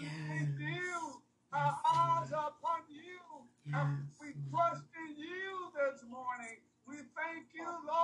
Yes. Lord.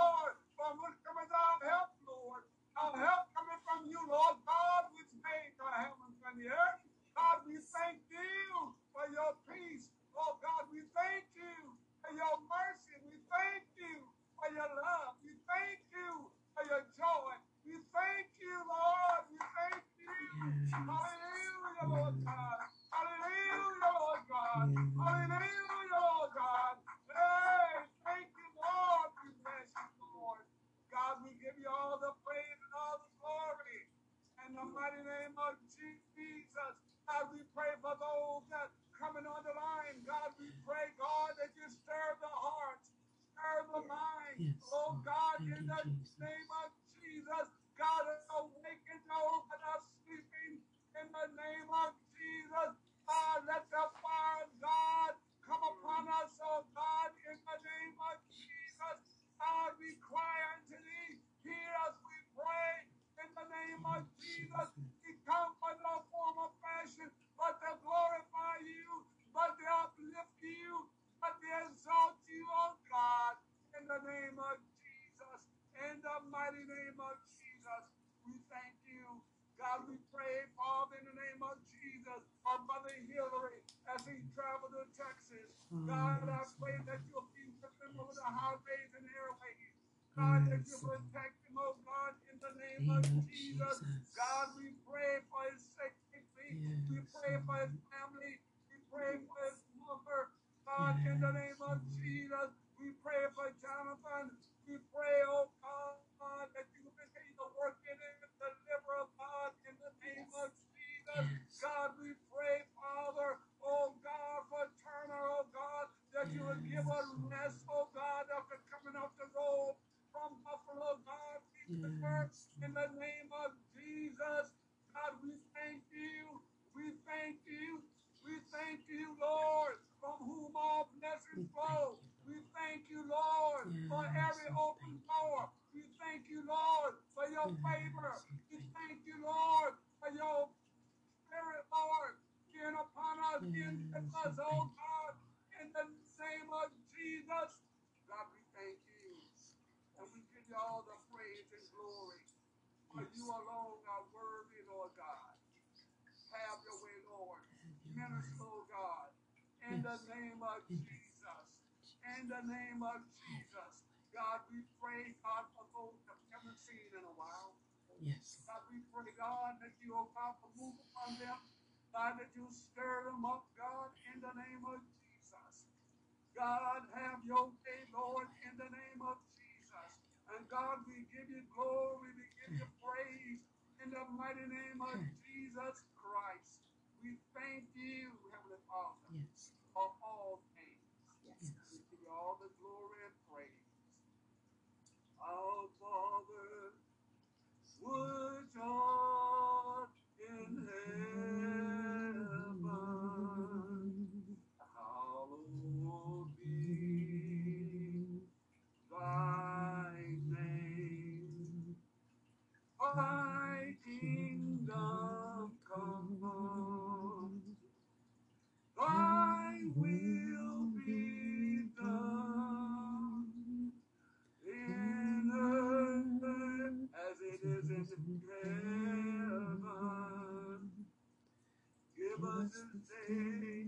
Ah, ya. of Jesus. In the name of Jesus. God, we pray, God, for those that haven't seen in a while. Yes. God, we pray, God, that you, oh God, will move upon them. God, that you stir them up, God, in the name of Jesus. God, have your day, Lord, in the name of Jesus. And God, we give you glory, we give you praise in the mighty name of Jesus Christ. We thank you, Heavenly Father. Yes all the glory and praise. Our Father, would all us in heaven. Give us today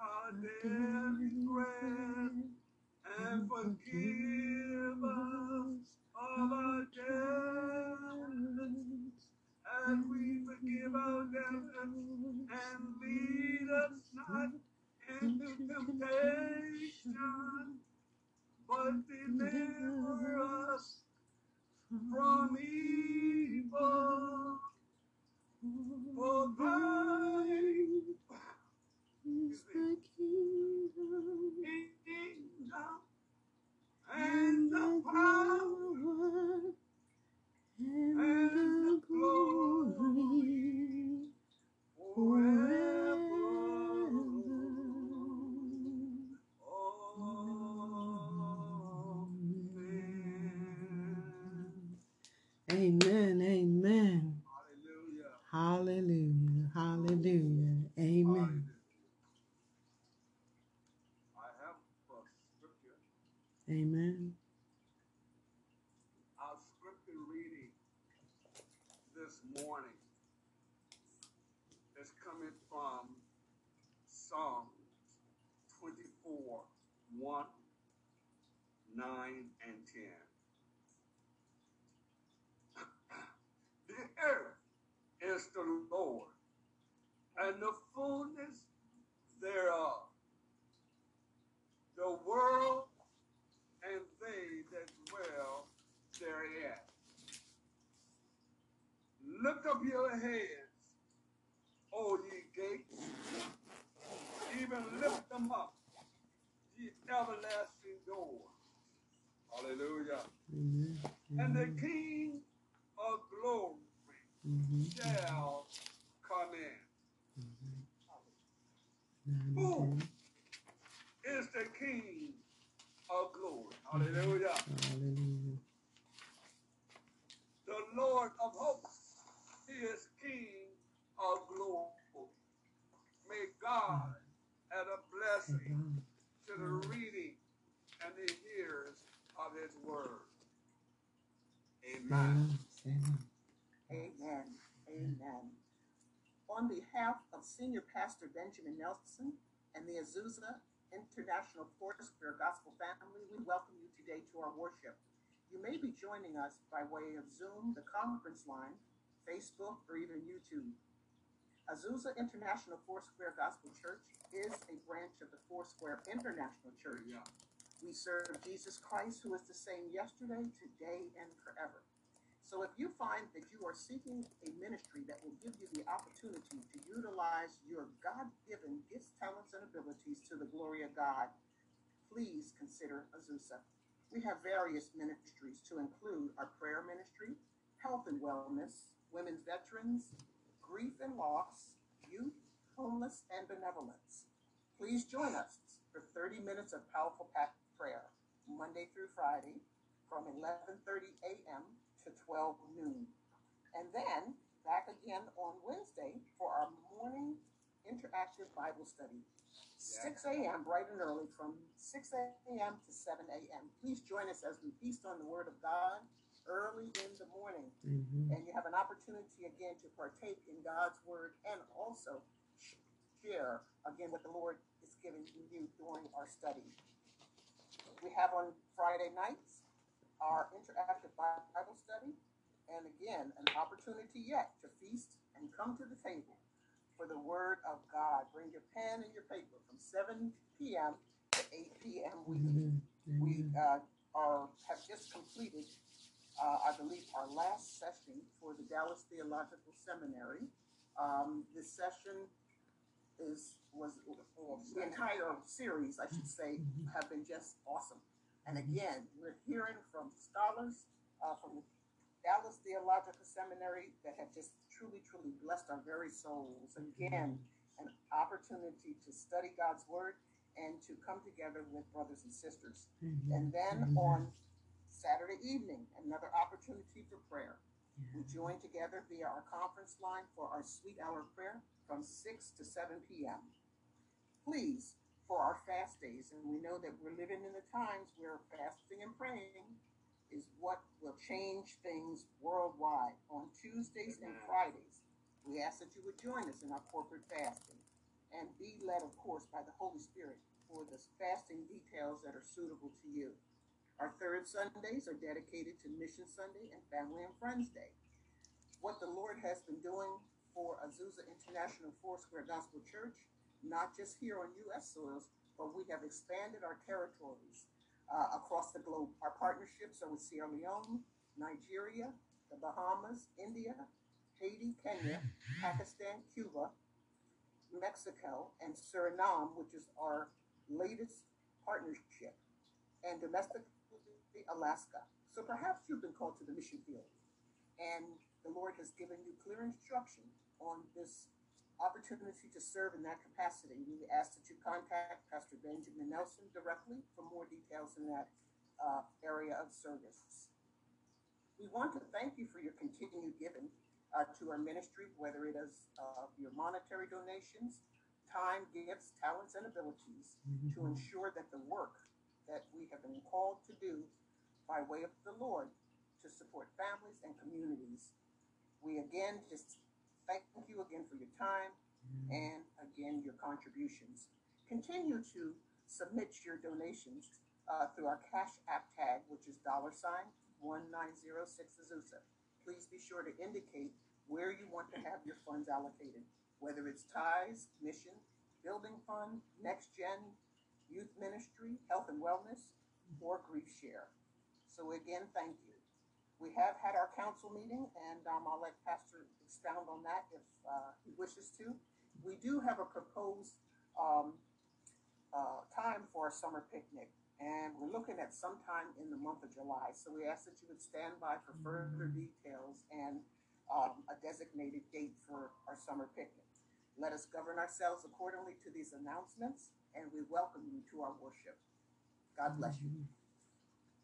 our daily bread and forgive the Lord, and the fullness thereof, the world and they that dwell therein. Lift up your heads, O ye gates, even lift them up, ye everlasting doors. Hallelujah. Amen. And the Amen. King of glory Mhm. shall come in. Mhm. Nine Who ten. is the King of glory? Hallelujah. Hallelujah. The Lord of hosts. He is King of glory. May God add a blessing to the reading and the hearers of his word. Amen. Selah. Selah. Amen. Amen. On behalf of Senior Pastor Benjamin Nelson and the Azusa International Foursquare Gospel Family, we welcome you today to our worship. You may be joining us by way of Zoom, the conference line, Facebook, or even YouTube. Azusa International Foursquare Gospel Church is a branch of the Foursquare International Church. Yeah. We serve Jesus Christ, who is the same yesterday, today, and forever. So if you find that you are seeking a ministry that will give you the opportunity to utilize your God given gifts, talents, and abilities to the glory of God, please consider Azusa. We have various ministries to include our prayer ministry, health and wellness, women's veterans, grief and loss, youth, homeless, and benevolence. Please join us for 30 minutes of powerful prayer, Monday through Friday, from 11:30 a.m. to 12 noon. And then back again on Wednesday for our morning interactive Bible study. 6 a.m. bright and early from 6 a.m. to 7 a.m. Please join us as we feast on the Word of God early in the morning. Mhm. And you have an opportunity again to partake in God's Word and also share again what the Lord is giving you during our study. We have on Friday nights our interactive Bible study, and again, an opportunity yet to feast and come to the table for the Word of God. Bring your pen and your paper from 7 p.m. to 8 p.m. weekly. Amen. We uh, are have just completed, uh, I believe, our last session for the Dallas Theological Seminary. Um, this session is was the entire series, I should say, have been just awesome. And again, we're hearing from scholars uh, from Dallas Theological Seminary that have just truly, truly blessed our very souls. Mm-hmm. Again, an opportunity to study God's Word and to come together with brothers and sisters. Amen. And then Amen. on Saturday evening, another opportunity for prayer. We Yeah. join together via our conference line for our sweet hour of prayer from 6 to 7 p.m. Please, for our fast days, and we know that we're living in the times where fasting and praying is what will change things worldwide. On Tuesdays and Fridays, we ask that you would join us in our corporate fasting and be led, of course, by the Holy Spirit for the fasting details that are suitable to you. Our third Sundays are dedicated to Mission Sunday and Family and Friends Day. What the Lord has been doing for Azusa International Foursquare Gospel Church, not just here on U.S. soils, but we have expanded our territories uh, across the globe. Our partnerships are with Sierra Leone, Nigeria, the Bahamas, India, Haiti, Kenya, Pakistan, Cuba, Mexico, and Suriname, which is our latest partnership, and domestically Alaska. So perhaps you've been called to the mission field, and the Lord has given you clear instruction on this opportunity to serve in that capacity. We ask that you contact Pastor Benjamin Nelson directly for more details in that uh, area of service. We want to thank you for your continued giving. uh, to our ministry, whether it is uh, your monetary donations, time, gifts, talents, and abilities, to Mhm. ensure that the work that we have been called to do by way of the Lord to support families and communities. We again just thank you again for your time and again your contributions. Continue to submit your donations uh, through our Cash App tag, which is dollar sign 1906 Azusa. Please be sure to indicate where you want to have your funds allocated, whether it's ties, mission, building fund, next gen, youth ministry, health and wellness, or grief share. So again, thank you. We have had our council meeting, and um, I'll let Pastor expound on that if uh, he wishes to. We do have a proposed um, uh, time for a summer picnic, and we're looking at sometime in the month of July. So we ask that you would stand by for further details and um, a designated date for our summer picnic. Let us govern ourselves accordingly to these announcements, and we welcome you to our worship. God bless you.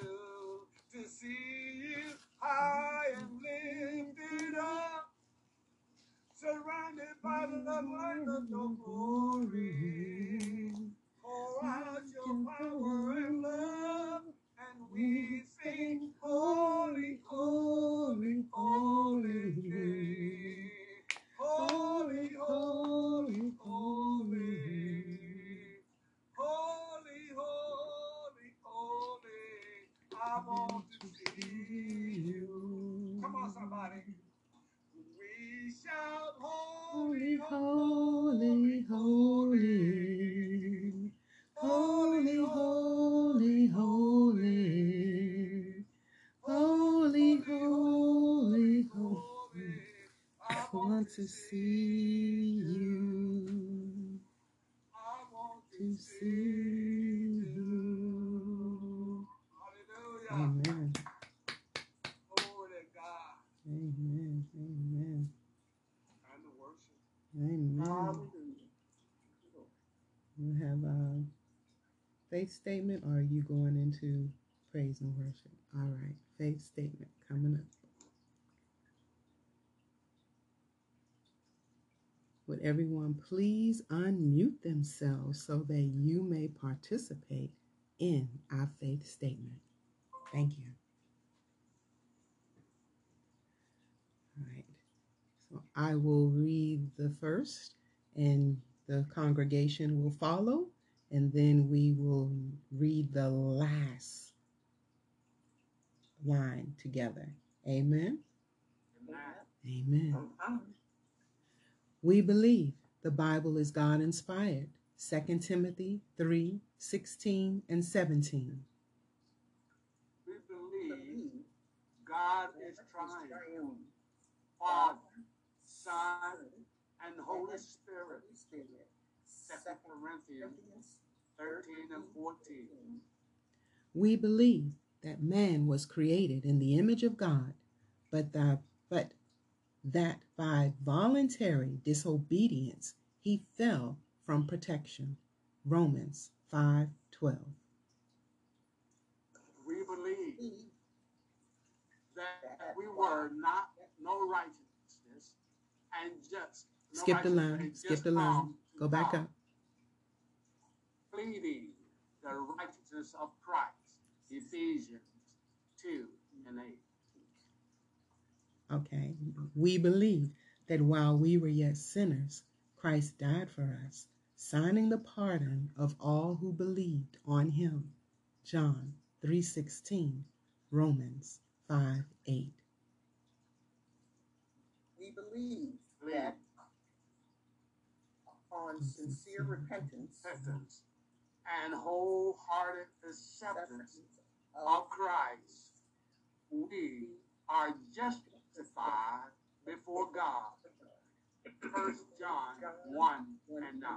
To see you high and lifted up. Surrounded by the love light of your glory. Pour out your power and love. See you, I want to see you. Hallelujah. Amen, God. amen, amen, And the worship. amen. You have a faith statement, or are you going into praise and worship? All right, faith statement coming up. Would everyone please unmute themselves so that you may participate in our faith statement? Thank you. All right. So I will read the first, and the congregation will follow, and then we will read the last line together. Amen. Amen. Amen. Amen. We believe the Bible is God inspired. 2 Timothy 3 16 and 17. We believe God is triune. Father, Son, and Holy Spirit. Holy Spirit. Second Corinthians Corinthians 13 and 14. We believe that man was created in the image of God, but that, but that by voluntary disobedience he fell from protection. Romans 5 12. We believe Believe that we were not no righteousness and just no Skip the line, skip the line. Go back up. Pleading the righteousness of Christ. Ephesians 2 and 8. Okay. We believe that while we were yet sinners, Christ died for us, signing the pardon of all who believed on him. John 3:16, Romans 5 8. We believe Believe. that upon mm-hmm. sincere repentance, Repentance and wholehearted acceptance acceptance of of Christ, we are justified before God. First John 1 and 9.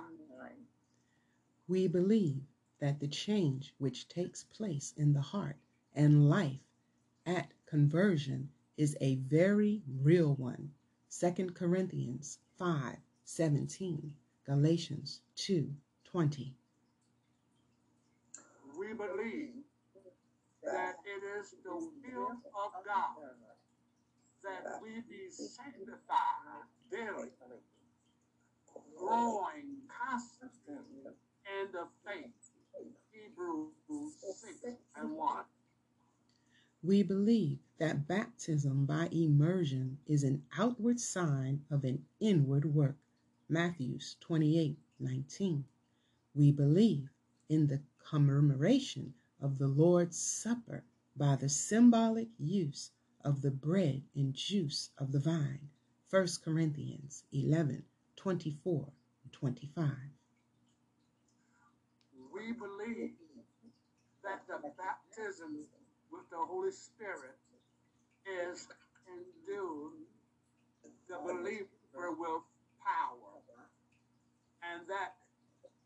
We believe that the change which takes place in the heart and life at conversion is a very real one. 2 Corinthians 5 17, Galatians 2 20. We believe that it is the will of God that we be sanctified daily, growing constantly in the faith. Hebrews 6 and 1. We believe that baptism by immersion is an outward sign of an inward work. Matthews 28 19. We believe in the commemoration of the Lord's Supper by the symbolic use of the bread and juice of the vine. 1 Corinthians 11 24 25. We believe that the baptism with the Holy Spirit is endued the believer with power, and that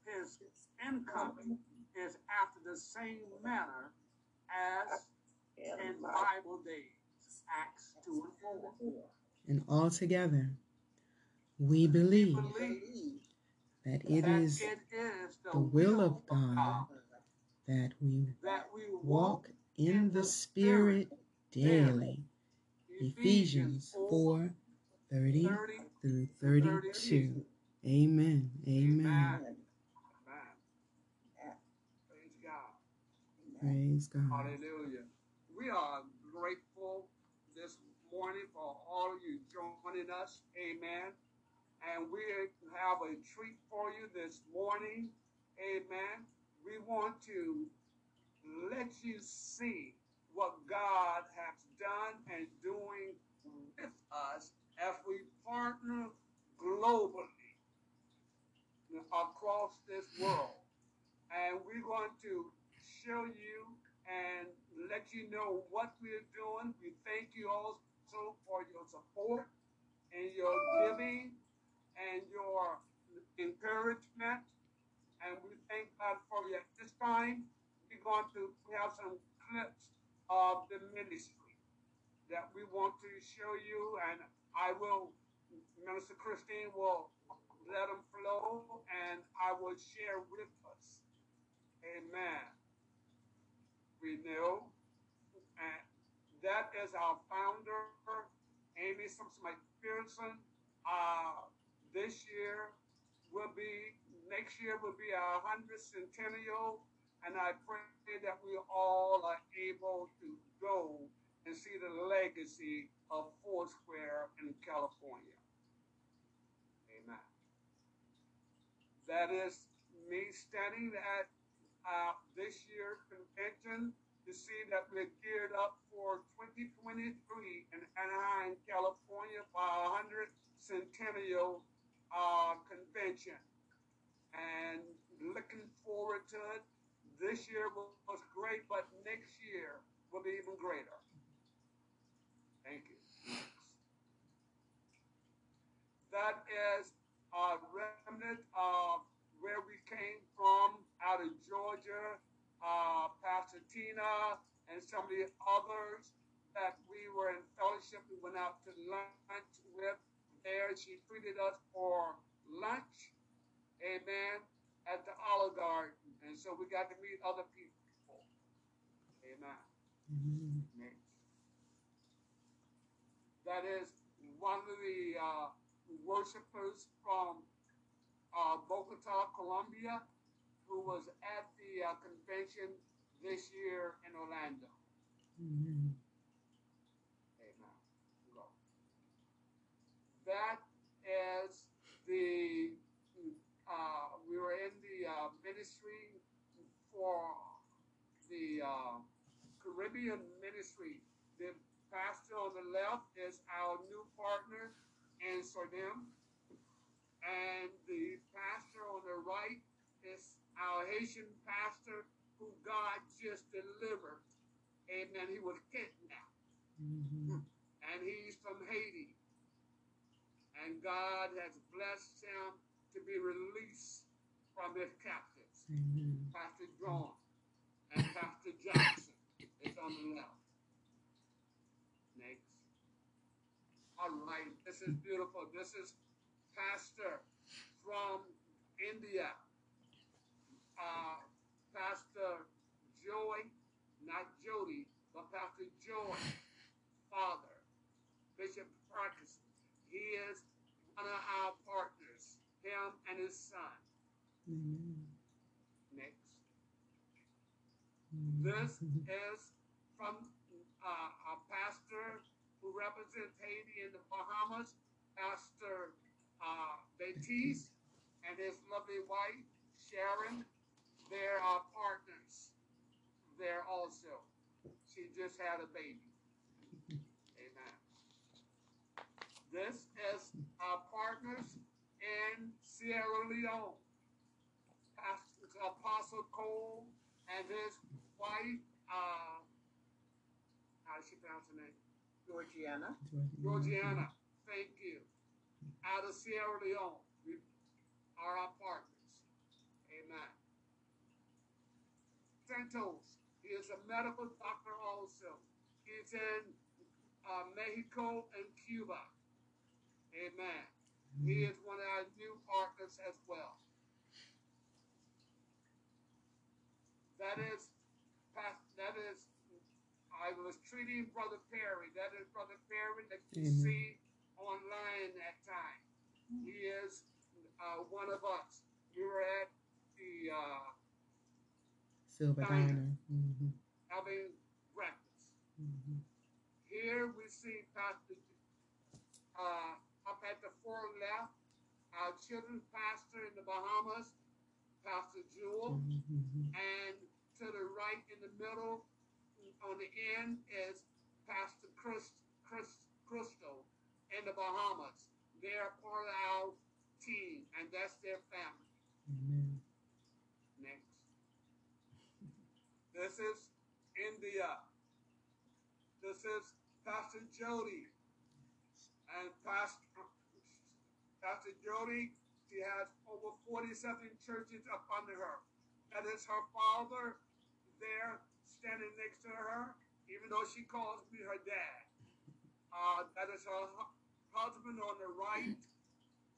his incoming is after the same manner as in Bible days, Acts 2 and 4. And altogether, we We believe believe that it that is it is the will of God that we that we walk in the Spirit daily. Ephesians 4 30 30. through 32. Amen. Amen. Amen. Praise God. Praise God. Hallelujah. We are grateful this morning for all of you joining us. Amen. And we have a treat for you this morning. Amen. We want to let you see what God has done and doing with us as we partner globally across this world. And we're going to show you and let you know what we're doing. We thank you also for your support and your giving and your encouragement. And we thank God for you. At this time, we're going to have some clips of the ministry that we want to show you. And I will, Minister Christine will let them flow and I will share with us. Amen. Know. And that is our founder, Aimee Semple McPherson. Uh, this year will be, next year will be our 100th centennial. And I pray that we all are able to go and see the legacy of Foursquare in California. Amen. That is me standing at uh, this year's convention to see that we're geared up for 2023 in Anaheim, California for our 100th centennial uh, convention. And looking forward to it. This year was great, but next year will be even greater. Thank you. That is a remnant of where we came from out of Georgia, uh, Pastor Tina, and some of the others that we were in fellowship. We went out to lunch with there. She treated us for lunch, amen, at the Olive Garden. And so we got to meet other people. Amen. Amen. Amen. That is one of the uh, worshipers from uh, Bogota, Colombia, who was at the uh, convention this year in Orlando. Amen. Amen. Go. That is the, uh, we were in the uh, ministry for the uh, Caribbean ministry. The pastor on the left is our new partner in Sordem. And the pastor on the right is our Haitian pastor who God just delivered. Amen. He was kidnapped Mhm. and he's from Haiti. and God has blessed him to be released from his captives. Amen. Pastor John and Pastor Johnson is on the left. Next. All right, this is beautiful. This is Pastor from India. Uh, Pastor Joy, not Jody, but Pastor Joy, father, Bishop Parkinson. He is one of our partners, him and his son. Amen. Next. Amen. This is from uh, a pastor who represents Haiti in the Bahamas, Pastor uh, Betis and his lovely wife, Sharon. They're our partners there also. She just had a baby. Amen. This is our partners in Sierra Leone. Pastor Apostle Cole and his wife, uh, how does she pronounce her name? Georgiana. Georgiana. Thank you. Out of Sierra Leone. We are our partners. Amen. Santos. He is a medical doctor also. He's in uh, Mexico and Cuba. Amen. He is one of our new partners as well. That is, that is, I was treating Brother Perry. That is Brother Perry that you Amen. see online that time. He is uh, one of us. We were at Silver. Diner. Mm-hmm. having breakfast. Mm-hmm. Here we see Pastor uh, up at the far left, our children's pastor in the Bahamas, Pastor Jewel, Mm-hmm. and to the right in the middle, on the end is Pastor Chris, Chris Crystal in the Bahamas. They are part of our team, and that's their family. Amen. Next. This is India. This is Pastor Jody. And Pastor, Pastor Jody, she has over 47 churches up under her. That is her father there standing next to her, even though she calls me her dad. Uh, that is her husband on the right.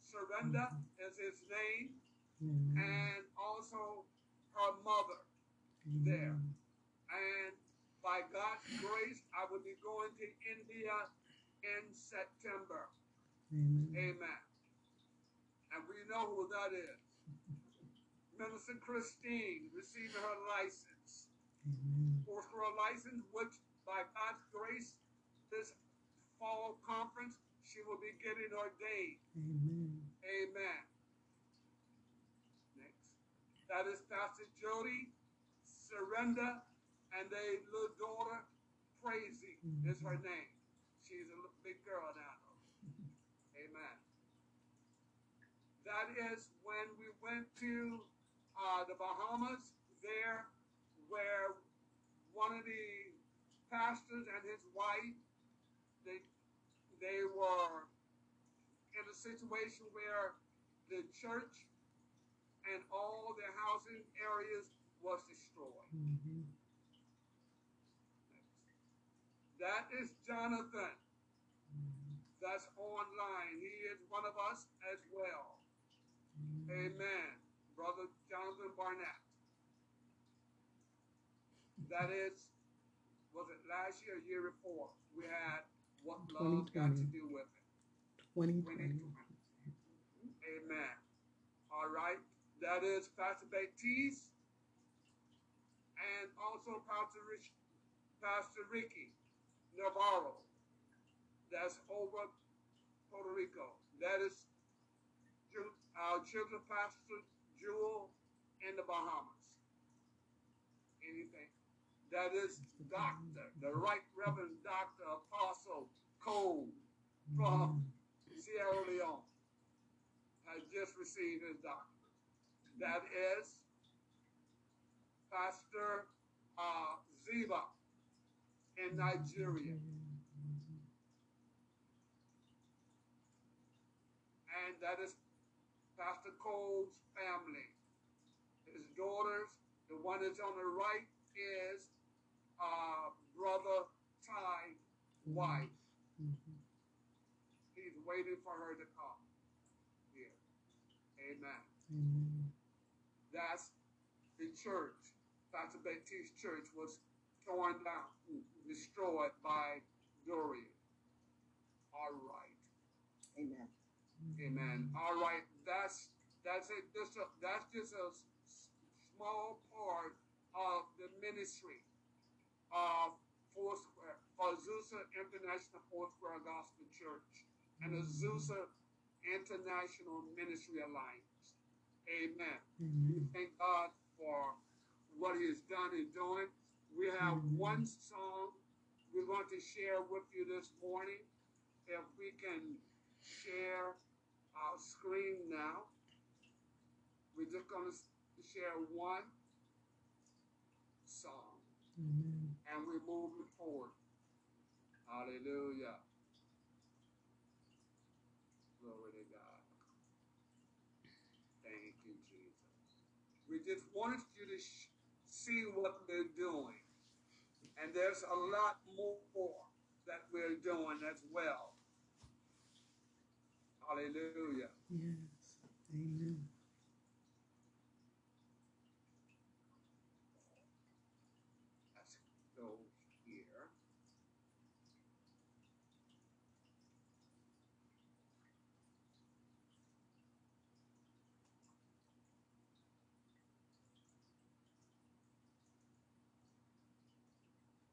Surrender is his name and also her mother. There. Mm-hmm. And by God's grace, I will be going to India in September. Amen. Amen. And we know who that is. Minister Christine receiving her license. Amen. For her license, which by God's grace, this fall conference, she will be getting ordained. Amen. Amen. Next. That is Pastor Jody, Surrender, and a little daughter, Crazy is her name. She's a big girl now. Amen. That is when we went to uh, the Bahamas, there where one of the pastors and his wife, they they were in a situation where the church and all the housing areas was destroyed. Mhm. That is Jonathan. That's online. He is one of us as well. Amen. Brother Jonathan Barnett. That is, was it last year or year before? We had what love got to 2020. do with it. 2020. 2020. Amen. All right. That is Pastor Baptiste and also Pastor Rich, Pastor Ricky Navarro. That's over Puerto Rico. That is our children pastor Jewel in the Bahamas. Anything. That is Doctor, the Right Reverend Doctor Apostle Cole from Sierra Leone has just received his doctorate. That is Pastor uh, Ziba in Nigeria. and that is Pastor Cole's family. His daughters, the one that's on the right is uh, Brother Ty's wife. Mhm. He's waiting for her to come here. Amen. Amen. That's the church. Pastor Baptiste Church was torn down, destroyed by Dorian. All right. Amen. Amen. All right. That's that's it. Just a, that's just a s- small part of the ministry of Foursquare, Azusa International Foursquare Gospel Church, and Azusa International Ministry Alliance. Amen. We Amen. thank God for what He has done and doing. We have one song we want to share with you this morning. If we can share our screen now, we're just going to share one song Amen. and we're moving forward. Hallelujah. Glory to God. Thank you, Jesus. We just wanted you to see what we're doing. And there's a lot more that we're doing as well. Hallelujah. Yes. Amen. Let's go here.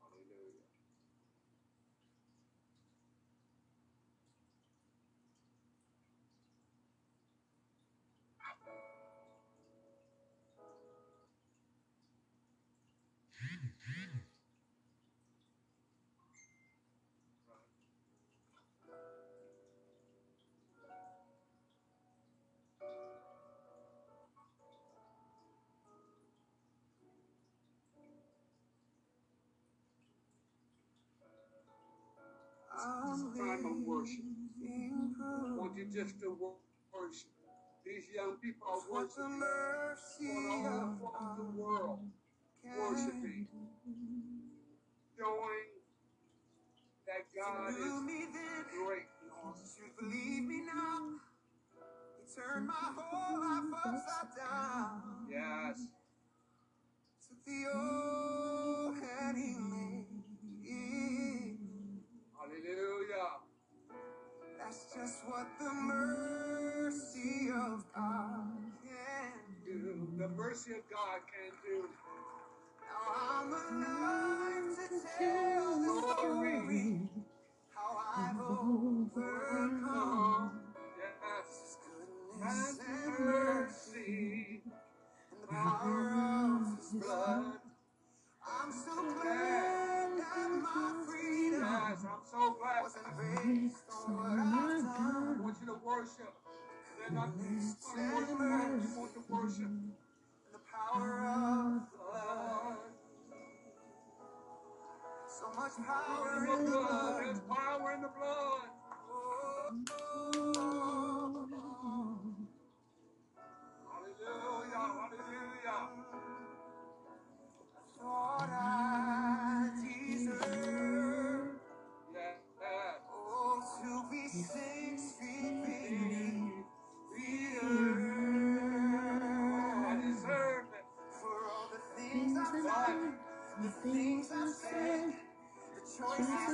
Hallelujah. Right. This is a time of worship. I want you just to wo- worship. These young people are worshiping. All across the world, worshiping, showing that God is great and awesome. You believe me now? He turned my whole life upside down. Yes. Took the old and he made. Hallelujah. That's just what the mercy of God can Do The mercy of God can do. I'm alive to tell the story how I've overcome. Come. Yes. His goodness and mercy. and the power of His blood. I'm so glad that my freedom Yes, I'm so glad. wasn't based on what I've I want you to worship. They're not going to worship. You want to worship. The power of much power In the blood. There's power in the blood. Choices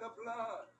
The blood.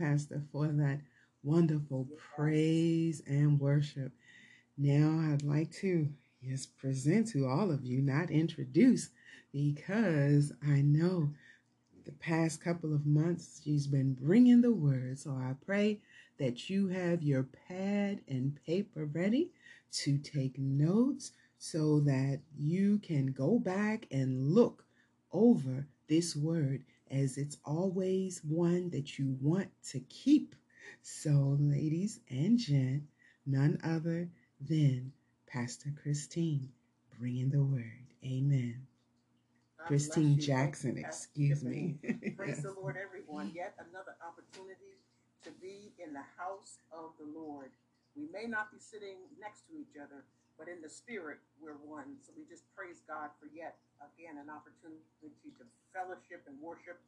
Pastor, for that wonderful praise and worship. Now, I'd like to just present to all of you, not introduce, because I know the past couple of months she's been bringing the word. So I pray that you have your pad and paper ready to take notes so that you can go back and look over this word as it's always one that you want to keep. So, ladies and gent, none other than Pastor Christine bringing the word. Amen. God Christine bless you. Thank Jackson, excuse me. Praise Yes. the Lord, everyone. Yet another opportunity to be in the house of the Lord. We may not be sitting next to each other, but in the spirit, we're one. So we just praise God for yet again an opportunity to fellowship and worship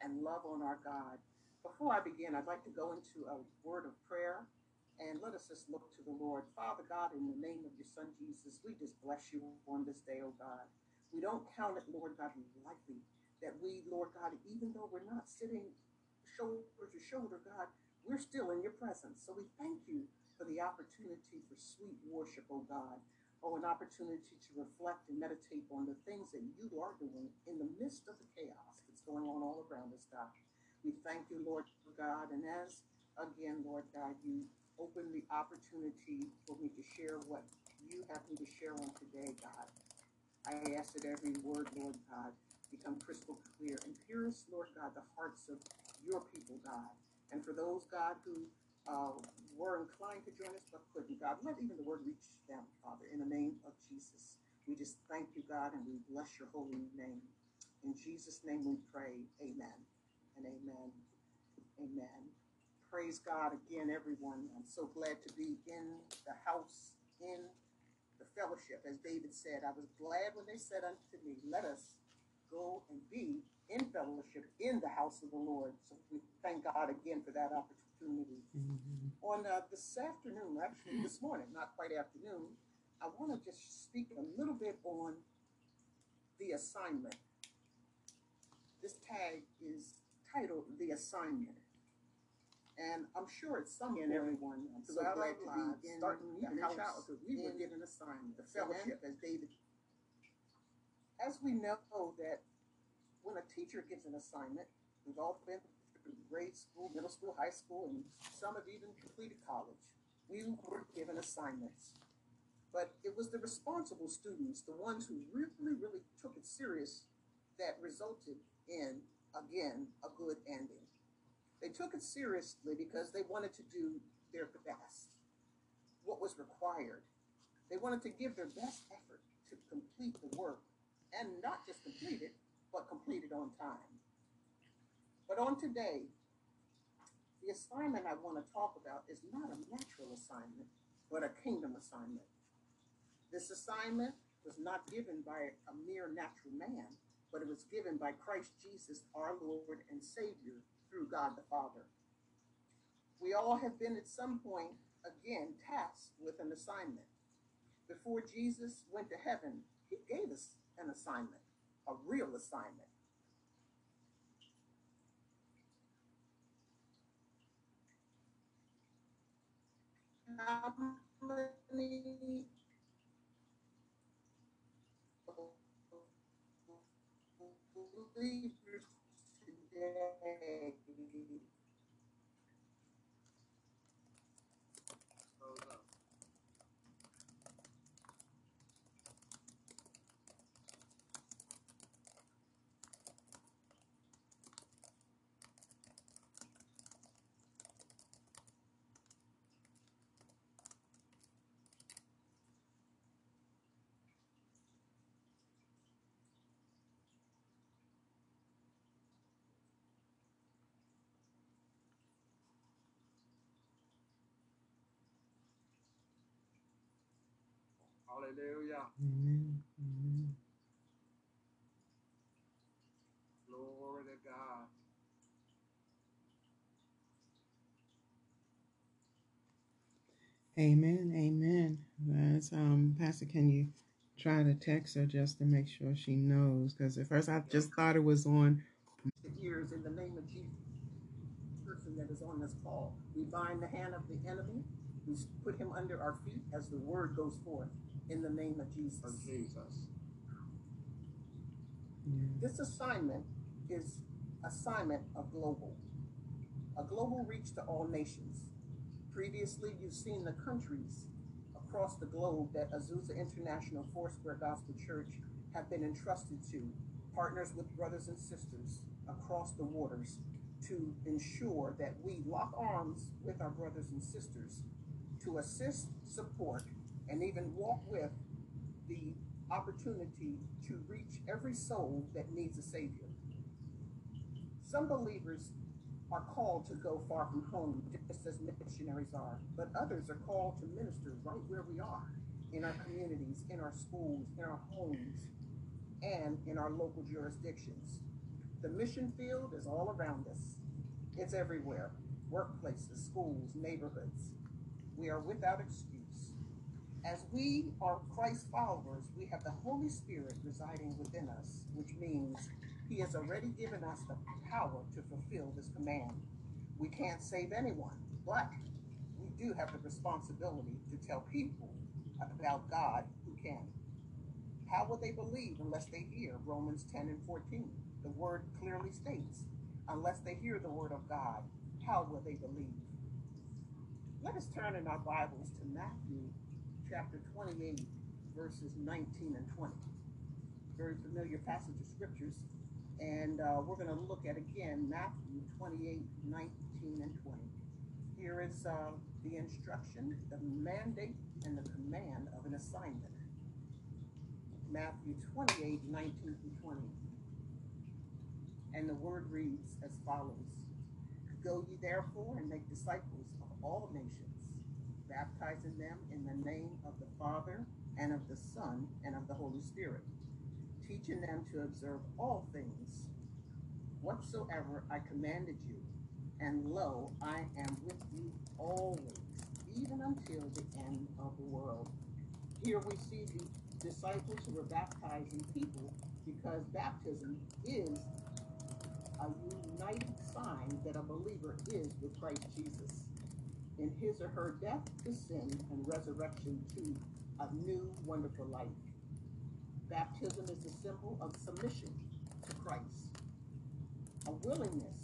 and love on our God. Before I begin, I'd like to go into a word of prayer and let us just look to the Lord. Father God, in the name of your Son Jesus, we just bless you on this day, oh God. We don't count it, Lord God, lightly that we, Lord God, even though we're not sitting shoulder to shoulder, God, we're still in your presence. So we thank you for the opportunity for sweet worship, oh God. Oh, an opportunity to reflect and meditate on the things that you are doing in the midst of the chaos that's going on all around us, God. We thank you, Lord God. And as again, Lord God, you open the opportunity for me to share what you have me to share on today, God. I ask that every word, Lord God, become crystal clear and pierce, Lord God, the hearts of your people, God. And for those, God, who uh, were inclined to join us but couldn't, God, let even the word reach them, Father, in the name of Jesus. We just thank you, God, and we bless your holy name. In Jesus' name we pray. Amen and amen. Amen. Praise God again, everyone. I'm so glad to be in the house, in the fellowship. As David said, I was glad when they said unto me, Let us go and be in fellowship in the house of the Lord. So we thank God again for that opportunity. Mhm. On uh, this afternoon, actually this morning, not quite afternoon, I want to just speak a little bit on the assignment. This tag is titled The Assignment. And I'm sure it's some and everyone. So Throughout glad our to lives, be in starting the even in childhood, we were in an assignment, the fellowship, as David. As we know that when a teacher gives an assignment, we've all been through grade school, middle school, high school, and some have even completed college. We were given assignments. But it was the responsible students, the ones who really, really took it serious, that resulted in, again, a good ending. They took it seriously because they wanted to do their best, what was required. They wanted to give their best effort to complete the work and not just complete it, but complete it on time. But on today, the assignment I want to talk about is not a natural assignment, but a kingdom assignment. This assignment was not given by a mere natural man, but it was given by Christ Jesus, our Lord and Savior, through God the Father. We all have been at some point, again, tasked with an assignment. Before Jesus went to heaven, he gave us an assignment, a real assignment. Many believers today Close up. Hallelujah. Amen. Amen. Glory to God. Amen. Amen. That's um, Pastor, can you try to text her just to make sure she knows? Because at first I just thought it was on. ears in the name of Jesus. Person that is on this call, we bind the hand of the enemy. We put him under our feet as the word goes forth in the name of Jesus. For Jesus. This assignment is assignment of global, a global reach to all nations. Previously, you've seen the countries across the globe that Azusa International Foursquare Gospel Church have been entrusted to, partners with brothers and sisters across the waters to ensure that we lock arms with our brothers and sisters to assist, support, and even walk with the opportunity to reach every soul that needs a Savior. Some believers are called to go far from home, just as missionaries are, but others are called to minister right where we are in our communities, in our schools, in our homes, and in our local jurisdictions. The mission field is all around us, it's everywhere workplaces, schools, neighborhoods. We are without excuse. As we are Christ followers, we have the Holy Spirit residing within us, which means He has already given us the power to fulfill this command. We can't save anyone, but we do have the responsibility to tell people about God who can. How will they believe unless they hear? Romans 10 and 14. The word clearly states, unless they hear the word of God, how will they believe? Let us turn in our Bibles to Matthew chapter 28, verses 19 and 20. Very familiar passage of scriptures. And uh, we're going to look at again Matthew 28, 19 and 20. Here is uh, the instruction, the mandate, and the command of an assignment. Matthew 28, 19 through 20. And the word reads as follows Go ye therefore and make disciples of all nations, baptizing them in the name of the Father, and of the Son, and of the Holy Spirit, teaching them to observe all things whatsoever I commanded you. And lo, I am with you always, even until the end of the world. Here we see the disciples who were baptizing people because baptism is a united sign that a believer is with Christ Jesus in his or her death to sin and resurrection to a new wonderful life. Baptism is a symbol of submission to Christ, a willingness,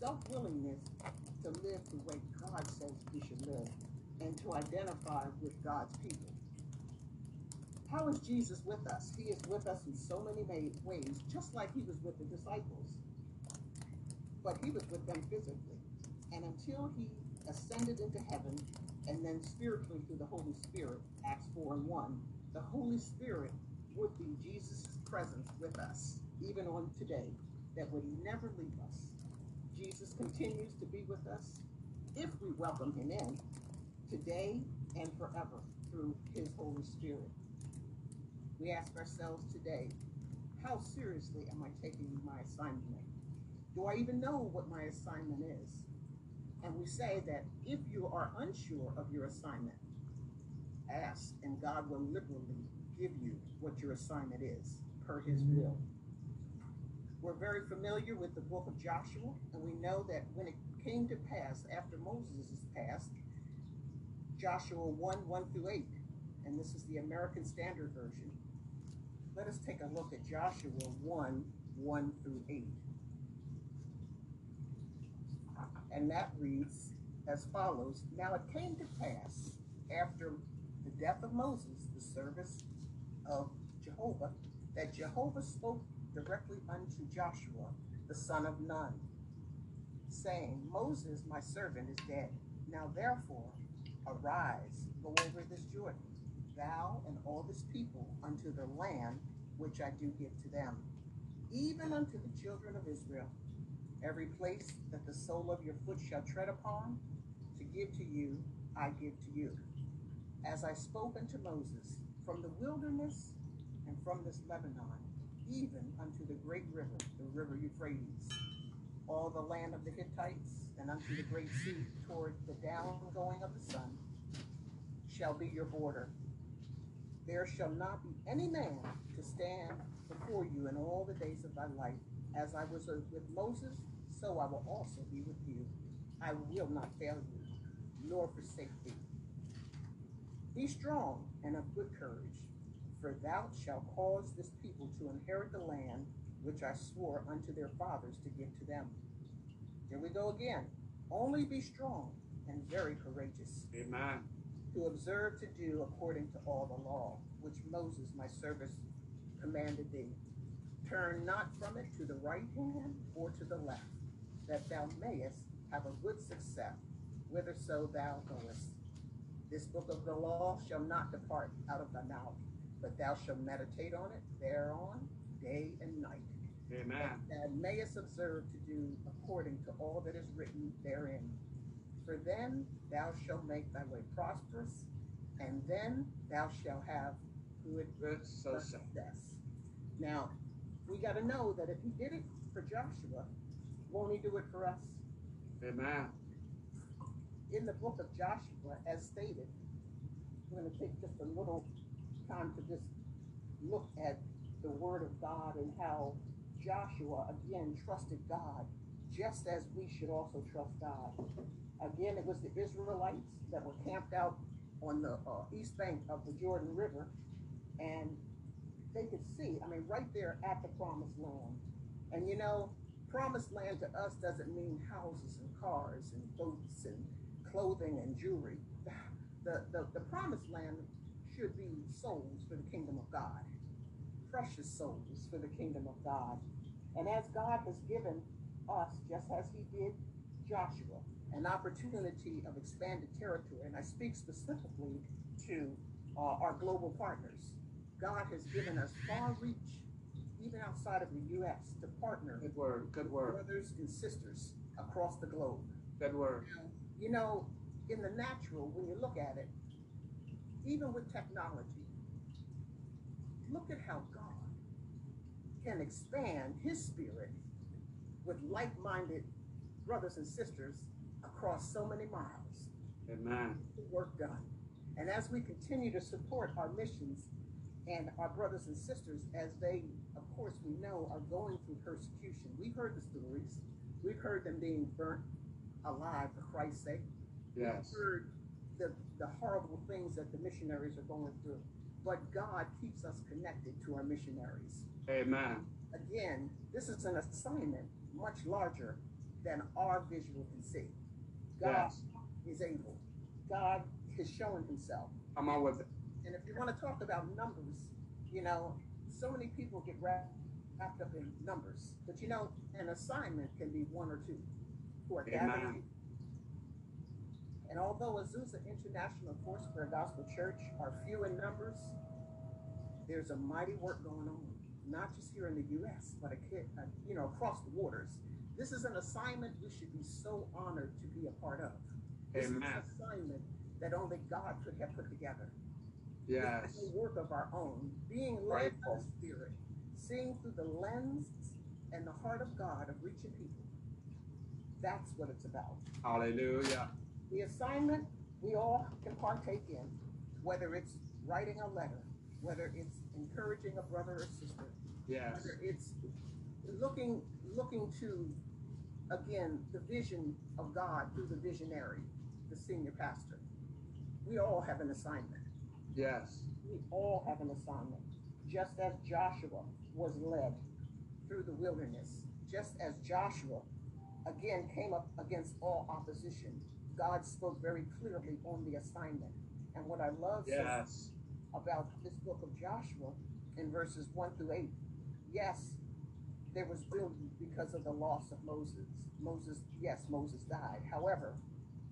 self willingness to live the way God says we should live and to identify with God's people. How is Jesus with us? He is with us in so many ways, just like he was with the disciples. But he was with them physically. And until he ascended into heaven, and then spiritually through the Holy Spirit, Acts 4 and 1, the Holy Spirit would be Jesus' presence with us, even on today, that would never leave us. Jesus continues to be with us if we welcome him in today and forever through his Holy Spirit. We ask ourselves today, how seriously am I taking my assignment? Do I even know what my assignment is? And we say that if you are unsure of your assignment, ask and God will liberally give you what your assignment is per his will. We're very familiar with the book of Joshua, and we know that when it came to pass after Moses is passed, Joshua 1 1 through 8, and this is the American Standard Version. Let us take a look at Joshua 1 1 through 8. And that reads as follows Now it came to pass after the death of Moses, the service of Jehovah, that Jehovah spoke directly unto Joshua, the son of Nun, saying, Moses, my servant, is dead. Now therefore, arise, go over this Jordan, thou and all this people, unto the land which I do give to them, even unto the children of Israel. Every place that the sole of your foot shall tread upon, to give to you, I give to you. As I spoke unto Moses, from the wilderness and from this Lebanon, even unto the great river, the river Euphrates, all the land of the Hittites, and unto the great sea toward the down going of the sun, shall be your border. There shall not be any man to stand before you in all the days of thy life. As I was with Moses, so I will also be with you. I will not fail you, nor forsake thee. Be strong and of good courage, for thou shalt cause this people to inherit the land which I swore unto their fathers to give to them. Here we go again. Only be strong and very courageous. Amen. To observe to do according to all the law which Moses my servant commanded thee. Turn not from it to the right hand or to the left, that thou mayest have a good success whitherso thou goest. This book of the law shall not depart out of thy mouth, but thou shalt meditate on it thereon day and night. Amen. That thou mayest observe to do according to all that is written therein. For then thou shalt make thy way prosperous, and then thou shalt have good success. Now, we got to know that if he did it for Joshua, won't he do it for us? Amen. In the book of Joshua, as stated, we're going to take just a little time to just look at the word of God and how Joshua again trusted God, just as we should also trust God. Again, it was the Israelites that were camped out on the uh, east bank of the Jordan River, and they could see, I mean, right there at the promised land. And you know, promised land to us doesn't mean houses and cars and boats and clothing and jewelry. The, the, the promised land should be souls for the kingdom of God, precious souls for the kingdom of God. And as God has given us, just as He did Joshua, an opportunity of expanded territory, and I speak specifically to uh, our global partners. God has given us far reach, even outside of the U.S., to partner Good word. Good word. brothers and sisters across the globe. Good word. You know, in the natural, when you look at it, even with technology, look at how God can expand his spirit with like minded brothers and sisters across so many miles. Amen. The work done. And as we continue to support our missions and our brothers and sisters, as they, course, we know are going through persecution, we've heard the stories. We've heard them being burnt alive for Christ's sake. Yes. We've heard the, the horrible things that the missionaries are going through. But God keeps us connected to our missionaries. Amen. Again, this is an assignment much larger than our visual can see. God Yes. is able. God has shown himself. Come on with it. And if you want to talk about numbers, you know, so many people get wrapped, wrapped up in numbers. But you know, an assignment can be one or two who are gathering And although Azusa International Foursquare Gospel Church are few in numbers, there's a mighty work going on, not just here in the U.S., but a, uh, you know across the waters. This is an assignment we should be so honored to be a part of. This Amen. is an assignment that only God could have put together. Yes. A work of our own, being led by the Spirit, seeing through the lens and the heart of God of reaching people. That's what it's about. Hallelujah. The assignment we all can partake in, whether it's writing a letter, whether it's encouraging a brother or sister, Yes. whether it's looking looking to again the vision of God through the visionary, the senior pastor. We all have an assignment. Yes. We all have an assignment. Just as Joshua was led through the wilderness, just as Joshua again came up against all opposition, God spoke very clearly on the assignment. And what I love Yes. about this book of Joshua in verses 1 through 8. Yes, there was building because of the loss of Moses. Moses, yes, Moses died. However,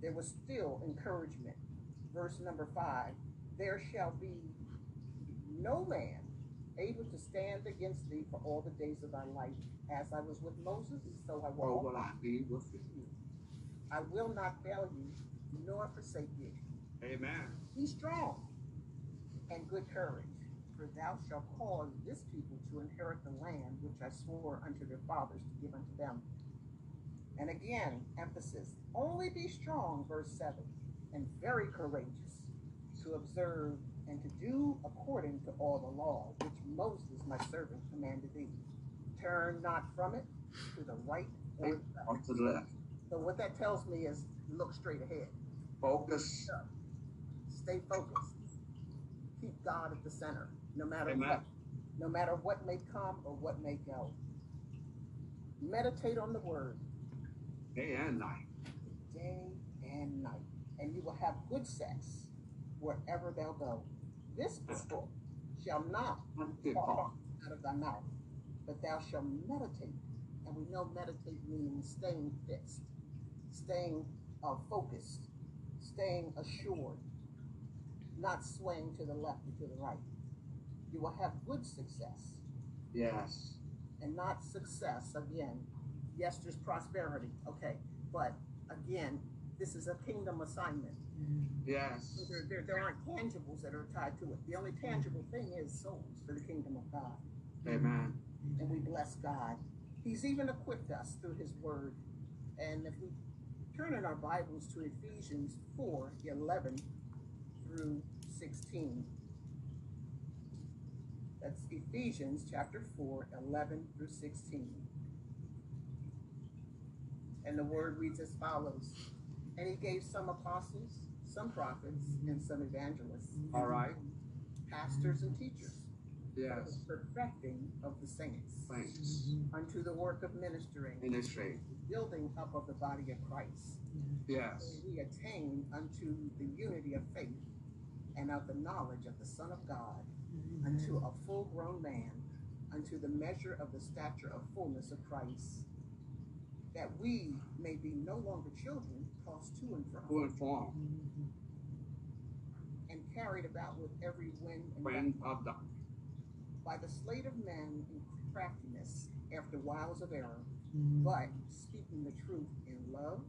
there was still encouragement. Verse number 5 There shall be no man able to stand against thee for all the days of thy life. As I was with Moses, so I will. will I be with you? I will not fail you, nor forsake you. Amen. Be strong and good courage, for thou shalt cause this people to inherit the land which I swore unto their fathers to give unto them. And again, emphasis only be strong, verse 7, and very courageous to observe and to do according to all the law which Moses my servant commanded thee. Turn not from it to the right or the left. On to the left. So, what that tells me is look straight ahead. Focus. Stay focused. Keep God at the center, no matter Amen. what. No matter what may come or what may go. Meditate on the word Day and night. day and night, and you will have good sex wherever they'll go. This book shall not depart. out of thy mouth, but thou shalt meditate. And we know meditate means staying fixed, staying uh, focused, staying assured, not swaying to the left or to the right. You will have good success Yes. and not success again. Yes, there's prosperity, okay, but again, this is a kingdom assignment. So Yes. there, there, there aren't tangibles that are tied to it. The only tangible thing is souls for the kingdom of God. Amen. and we bless God. He's even equipped us through His Word. And if we turn in our Bibles to Ephesians 4 11 through 16, that's Ephesians chapter 4 11 through 16. And the Word reads as follows And He gave some apostles, some prophets, and some evangelists, All right. pastors, and teachers for Yes. the perfecting of the saints Thanks. unto the work of ministering, Ministry. building up of the body of Christ, Yes. we attain unto the unity of faith and of the knowledge of the Son of God, unto a full grown man, unto the measure of the stature of fullness of Christ, that we may be no longer children tossed to and from, Who informed? and carried about with every wind and Friend of the by the sleight of men in craftiness after wiles of error, mm-hmm. but speaking the truth in love,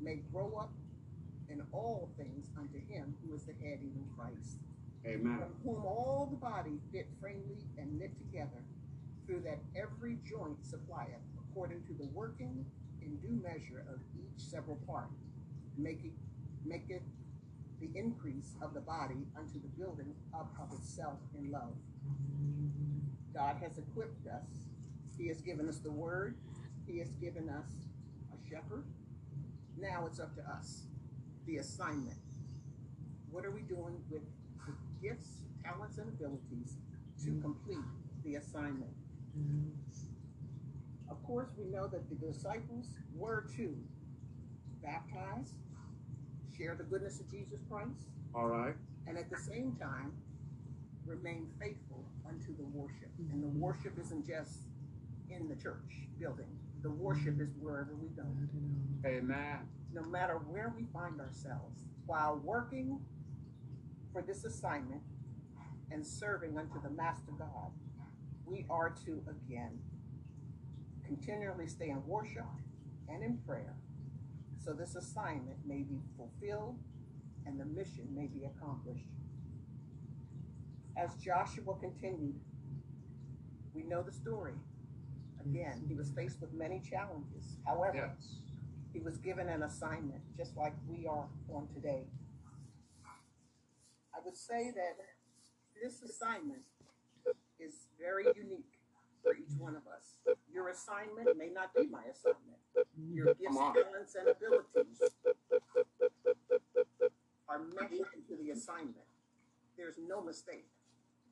may grow up in all things unto him who is the head, even Christ, Amen. from whom all the body fit framely and knit together, through that every joint supplieth, according to the working in due measure of each several part, making maketh the increase of the body unto the building up of itself in love. God has equipped us. He has given us the word. He has given us a shepherd. Now it's up to us. The assignment. What are we doing with the gifts, talents, and abilities to complete the assignment? Of course, we know that the disciples were to baptize, share the goodness of Jesus Christ, All right. and at the same time remain faithful unto the worship. And the worship isn't just in the church building. The worship is wherever we go. Amen. no matter where we find ourselves, while working for this assignment and serving unto the Master God, we are to again continually stay in worship and in prayer so this assignment may be fulfilled and the mission may be accomplished. As Joshua continued, we know the story. Again, he was faced with many challenges. However, Yes. he was given an assignment, just like we are on today. I would say that this assignment is very unique for each one of us. Your assignment may not be my assignment. Your gifts, talents, and abilities are meshed into the assignment. There's no mistake.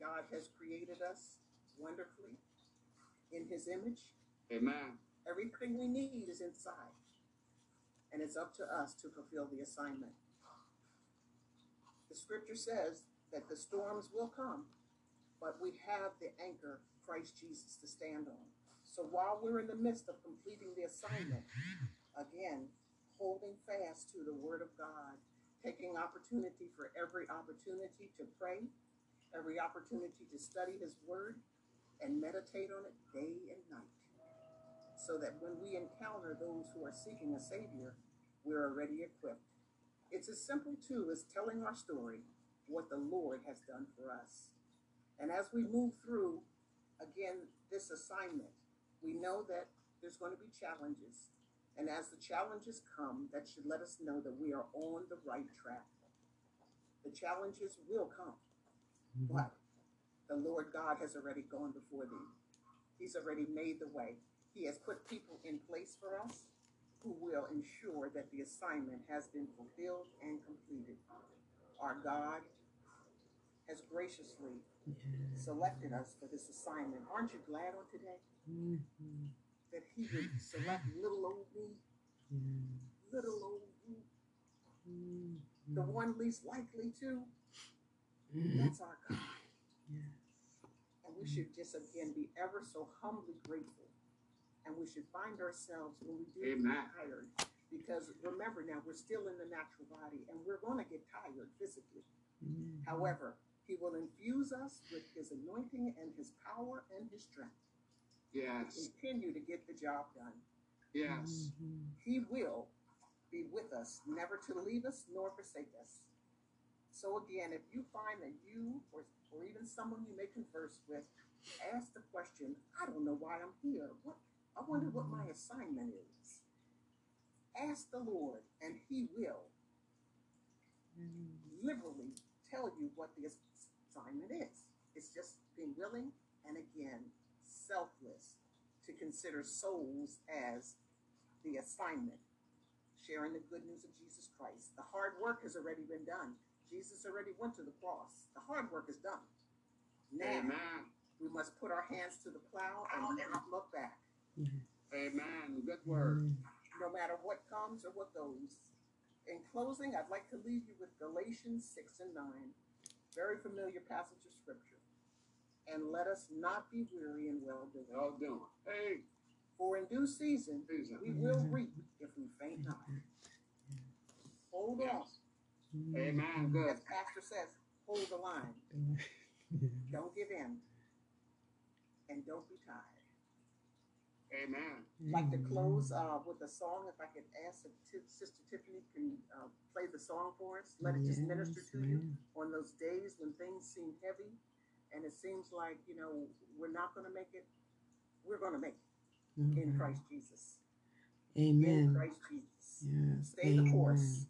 God has created us wonderfully in his image. Amen. Everything we need is inside. And it's up to us to fulfill the assignment. The scripture says that the storms will come, but we have the anchor, Christ Jesus, to stand on. So while we're in the midst of completing the assignment, again, holding fast to the word of God, taking opportunity for every opportunity to pray, every opportunity to study his word, and meditate on it day and night so that when we encounter those who are seeking a Savior, we're already equipped. It's as simple, too, as telling our story, what the Lord has done for us. And as we move through, again, this assignment, we know that there's going to be challenges. And as the challenges come, that should let us know that we are on the right track. The challenges will come, mm-hmm. but the Lord God has already gone before thee. He's already made the way. He has put people in place for us who will ensure that the assignment has been fulfilled and completed. Our God has graciously selected us for this assignment. Aren't you glad on today Mhm. that He would select little old me, Yeah. little old you, Mhm. the one least likely to? Mhm. That's our God. Yes. And we should just again be ever so humbly grateful. And we should find ourselves when we do get Amen. tired. Because remember now, we're still in the natural body and we're going to get tired physically. Mhm. However, He will infuse us with His anointing and His power and His strength. Yes. Continue to get the job done. Yes. Mhm. He will be with us, never to leave us nor forsake us. So again, if you find that you or, or even someone you may converse with ask the question, I don't know why I'm here. What I wonder what my assignment is. Ask the Lord, and He will Mhm. liberally tell you what the assignment is. It's just being willing and again selfless to consider souls as the assignment, sharing the good news of Jesus Christ. The hard work has already been done. Jesus already went to the cross. The hard work is done. Now Amen. we must put our hands to the plow and not look back, Amen. Good word. Mhm. no matter what comes or what goes. In closing, I'd like to leave you with Galatians 6 and 9, very familiar passage of scripture. And let us not be weary in well doing. Well doing. Hey, For in due season Susan. we will reap if we faint not. Hold on. Amen. Good. As Pastor says, hold the line. Don't give in. And don't be tired. Amen. I'd like to close uh, with a song. If I could ask if Ti- Sister Tiffany can uh, play the song for us. Let it just minister Yes, to you on those days when things seem heavy and it seems like, you know, we're not going to make it. We're going to make it in Mhm. Christ Jesus. Amen. In Christ Jesus. Yes. Stay the Amen. course.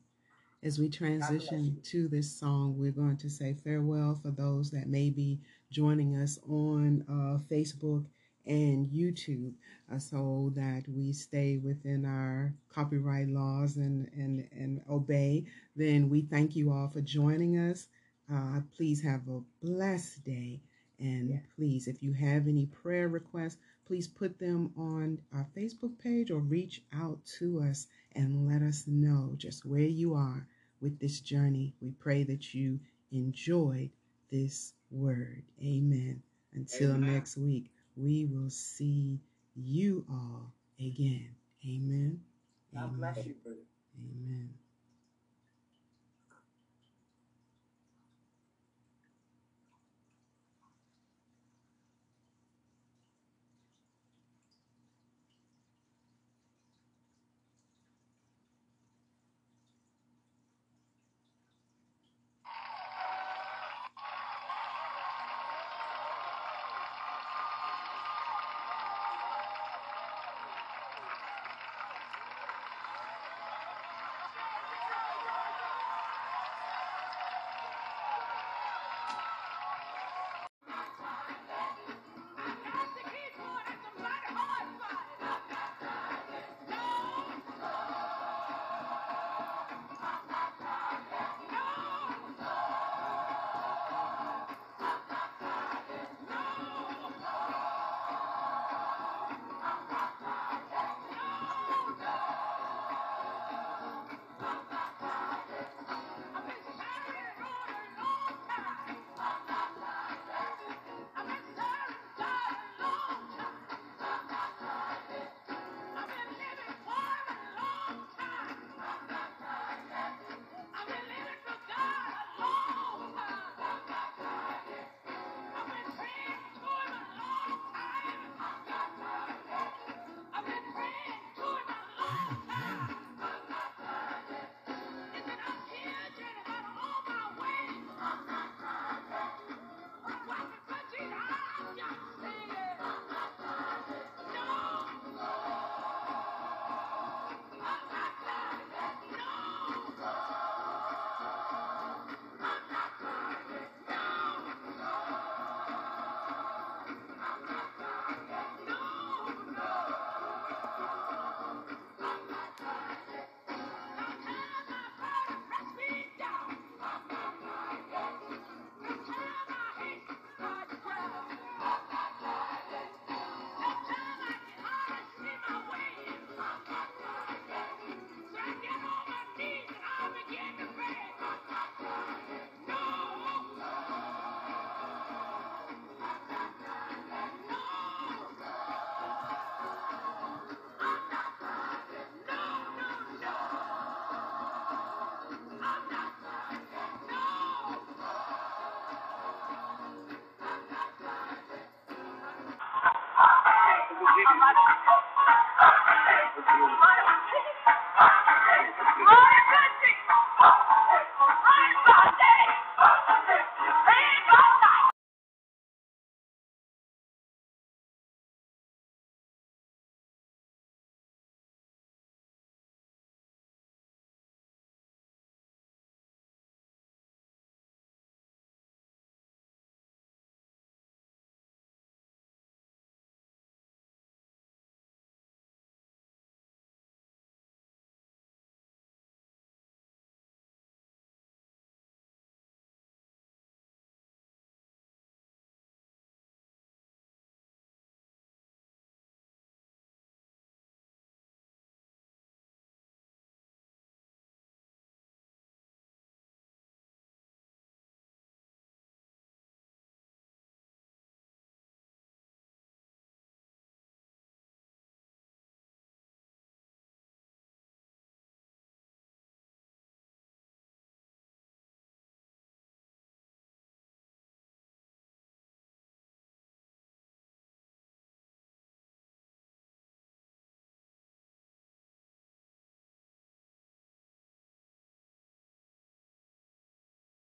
As we transition to this song, we're going to say farewell for those that may be joining us on uh, Facebook and YouTube uh, so that we stay within our copyright laws and, and, and obey. Then we thank you all for joining us. Uh, please have a blessed day. And Yeah. please, if you have any prayer requests, please put them on our Facebook page or reach out to us and let us know just where you are with this journey. We pray that you enjoyed this word. Amen. Until Amen. next week, we will see you all again. Amen. God Amen. bless you. brother. Amen.